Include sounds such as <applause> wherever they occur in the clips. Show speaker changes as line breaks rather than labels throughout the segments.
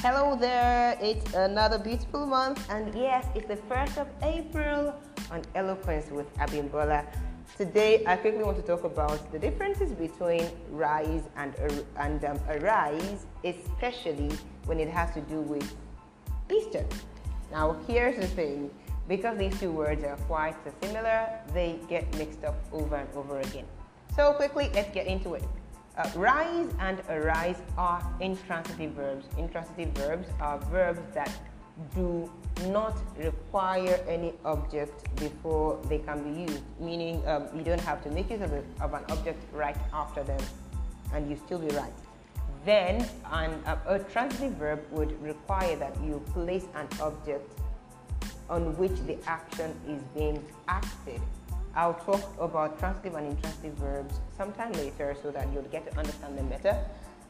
Hello there, it's another beautiful month, and yes, it's the 1st of April on Eloquence with Abimbola. Today, I quickly want to talk about the differences between rise and, and um, arise, especially when it has to do with Easter. Now, here's the thing because these two words are quite similar, they get mixed up over and over again. So, quickly, let's get into it. Uh, rise and arise are intransitive verbs. Intransitive verbs are verbs that do not require any object before they can be used, meaning um, you don't have to make use of, a, of, an object right after them and you still be right. Then an, a transitive verb would require that you place an object on which the action is being acted I'll talk about transitive and intransitive verbs sometime later so that you'll get to understand them better.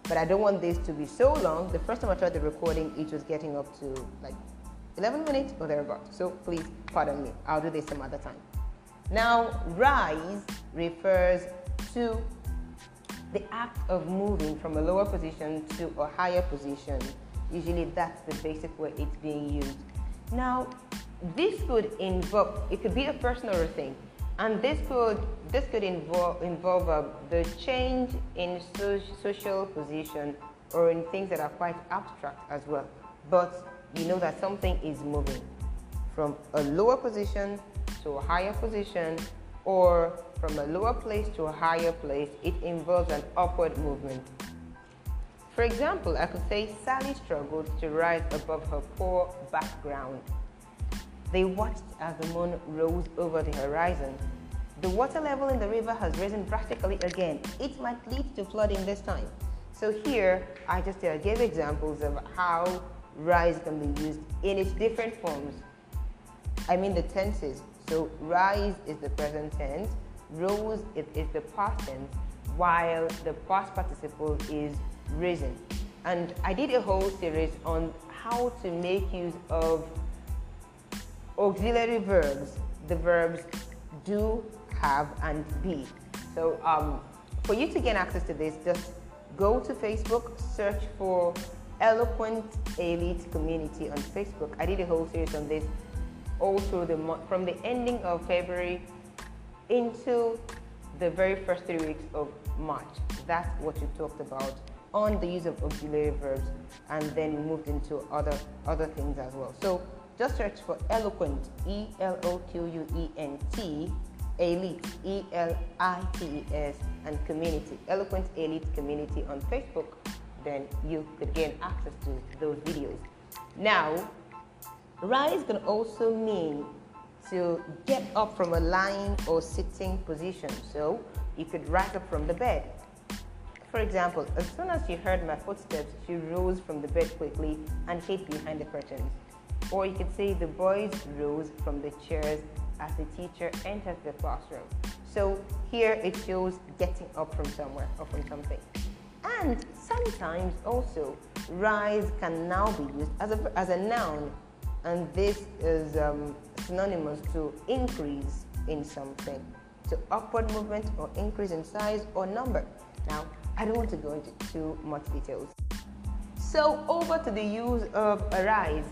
But I don't want this to be so long. The first time I tried the recording, it was getting up to like 11 minutes or thereabouts. So please pardon me. I'll do this some other time. Now, rise refers to the act of moving from a lower position to a higher position. Usually that's the basic way it's being used. Now, this could involve, it could be a person or a thing. And this could, this could involve, involve uh, the change in so social position or in things that are quite abstract as well. But you know that something is moving from a lower position to a higher position or from a lower place to a higher place. It involves an upward movement. For example, I could say Sally struggled to rise above her poor background. They watched as the moon rose over the horizon. The water level in the river has risen drastically again. It might lead to flooding this time. So here, I just uh, gave examples of how rise can be used in its different forms. I mean the tenses. So rise is the present tense, rose is, is the past tense, while the past participle is risen. And I did a whole series on how to make use of auxiliary verbs, the verbs do, have, and be. So um, for you to gain access to this, just go to Facebook, search for Eloquent Elite Community on Facebook. I did a whole series on this all through the month, from the ending of February into the very first three weeks of March. That's what we talked about on the use of auxiliary verbs and then moved into other other things as well. So just search for eloquent, E L O Q U E N T, elite, E L I T E S, and community, eloquent elite community on Facebook. Then you could gain access to those videos. Now, rise can also mean to get up from a lying or sitting position. So you could rise up from the bed. For example, as soon as she heard my footsteps, she rose from the bed quickly and hid behind the curtains. Or you could say the boys rose from the chairs as the teacher enters the classroom. So here it shows getting up from somewhere or from something. And sometimes also rise can now be used as a, as a noun and this is um, synonymous to increase in something, to upward movement or increase in size or number. Now, I don't want to go into too much details. So over to the use of arise.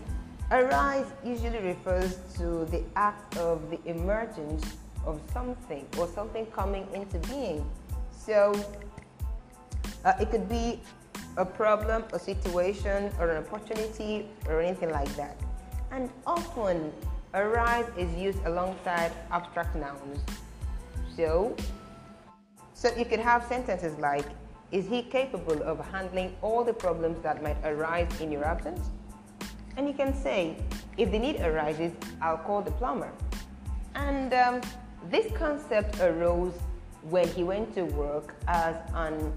Arise usually refers to the act of the emergence of something or something coming into being. So uh, it could be a problem, a situation, or an opportunity, or anything like that. And often, arise is used alongside abstract nouns. So, so you could have sentences like, is he capable of handling all the problems that might arise in your absence? And you can say, if the need arises, I'll call the plumber. And um, this concept arose when he went to work as an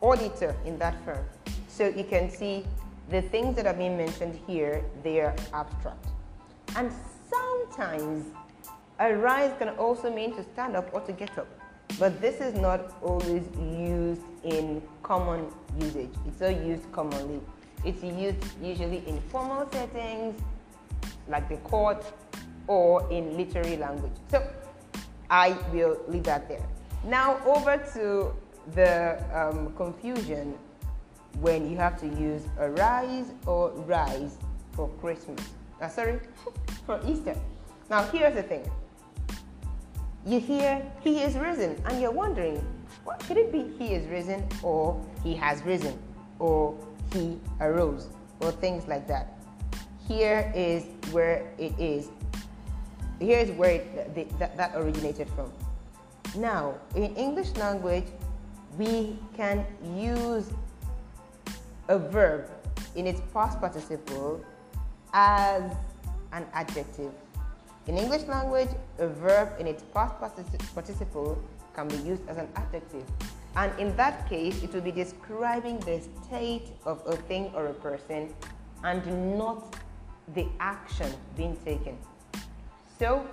auditor in that firm. So you can see the things that are being mentioned here, they are abstract. And sometimes arise can also mean to stand up or to get up. But this is not always used in common usage. It's not used commonly. It's used usually in formal settings like the court or in literary language. So I will leave that there. Now over to the um, confusion when you have to use arise or rise for Christmas. Uh, sorry, <laughs> for Easter. Now, here's the thing. You hear, He is risen, and you're wondering, what should it be He is risen, or He has risen, or He arose, or things like that. Here is where it is. Here's where it, the, that, that originated from. Now, in English language, we can use a verb in its past participle as an adjective. In English language, a verb in its past participle can be used as an adjective. And in that case, it will be describing the state of a thing or a person and not the action being taken. So,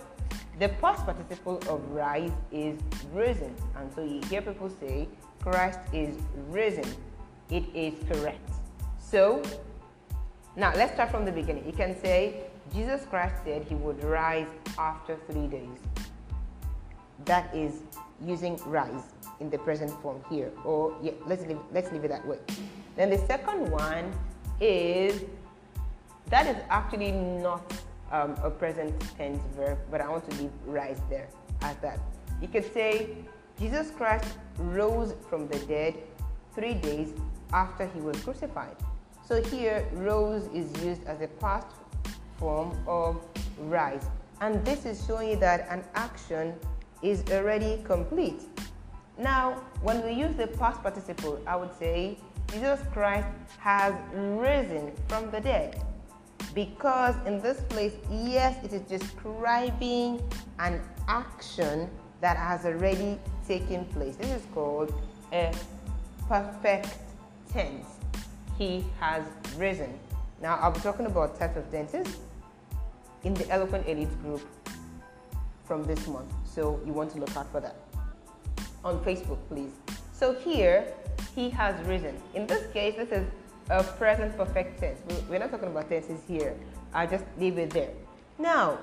the past participle of rise is risen. And so you hear people say, Christ is risen. It is correct. So, now let's start from the beginning. You can say, Jesus Christ said he would rise after three days. That is using rise in the present form here. Or yeah, let's leave, let's leave it that way. Then the second one is that is actually not um, a present tense verb, but I want to leave rise there as that. You could say Jesus Christ rose from the dead three days after he was crucified. So here, rose is used as a past form of rise. And this is showing you that an action is already complete. Now, when we use the past participle, I would say Jesus Christ has risen from the dead because in this place, yes, it is describing an action that has already taken place. This is called a perfect tense. He has risen. Now, I'll be talking about types of tenses in the Eloquent Elite group from this month. So you want to look out for that on Facebook, please. So here, he has risen. In this case, this is a present perfect tense. We're not talking about tenses here. I'll just leave it there. Now,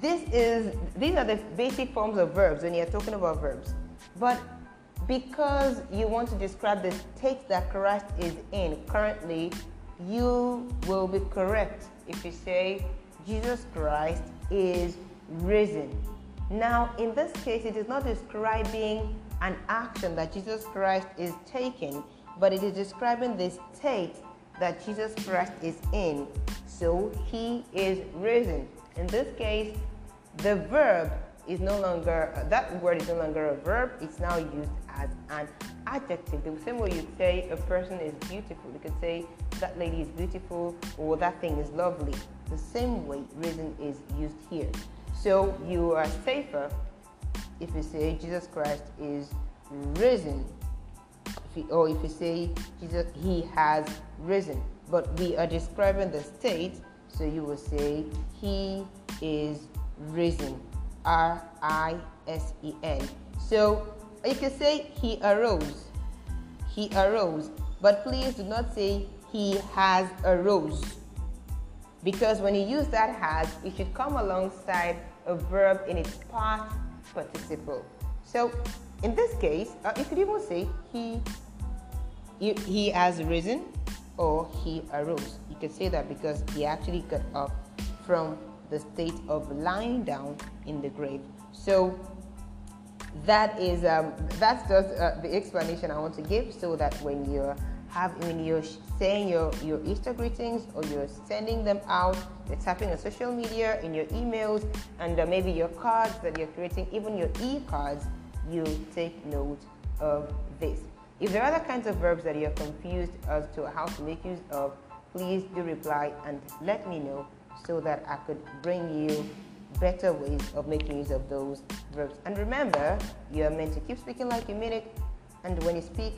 this is these are the basic forms of verbs when you're talking about verbs. But because you want to describe the state that Christ is in currently, you will be correct if you say Jesus Christ is risen. Now, in this case, it is not describing an action that Jesus Christ is taking, but it is describing the state that Jesus Christ is in. So he is risen. In this case, the verb is no longer, that word is no longer a verb, it's now used as an adjective. The same way you say a person is beautiful, you could say that lady is beautiful or that thing is lovely. The same way risen is used here. So you are safer if you say Jesus Christ is risen if or if you say Jesus, he has risen. But we are describing the state, so you will say he is risen. R I S E N. So you can say he arose. He arose. But please do not say he has arose. Because when you use that has, it should come alongside a verb in its past participle. So in this case, uh, you could even say he, he, he has risen or he arose. You could say that because he actually got up from the state of lying down in the grave. So that is um, that's just uh, the explanation I want to give, so that when you're have when you're saying your your Easter greetings or you're sending them out, you're tapping on social media, in your emails, and uh, maybe your cards that you're creating, even your e-cards, you take note of this. If there are other kinds of verbs that you're confused as to how to make use of, please do reply and let me know so that I could bring you better ways of making use of those verbs. And remember, you are meant to keep speaking like you mean it, and when you speak,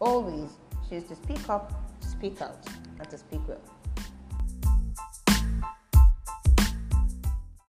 always choose to speak up, speak out, and to speak well.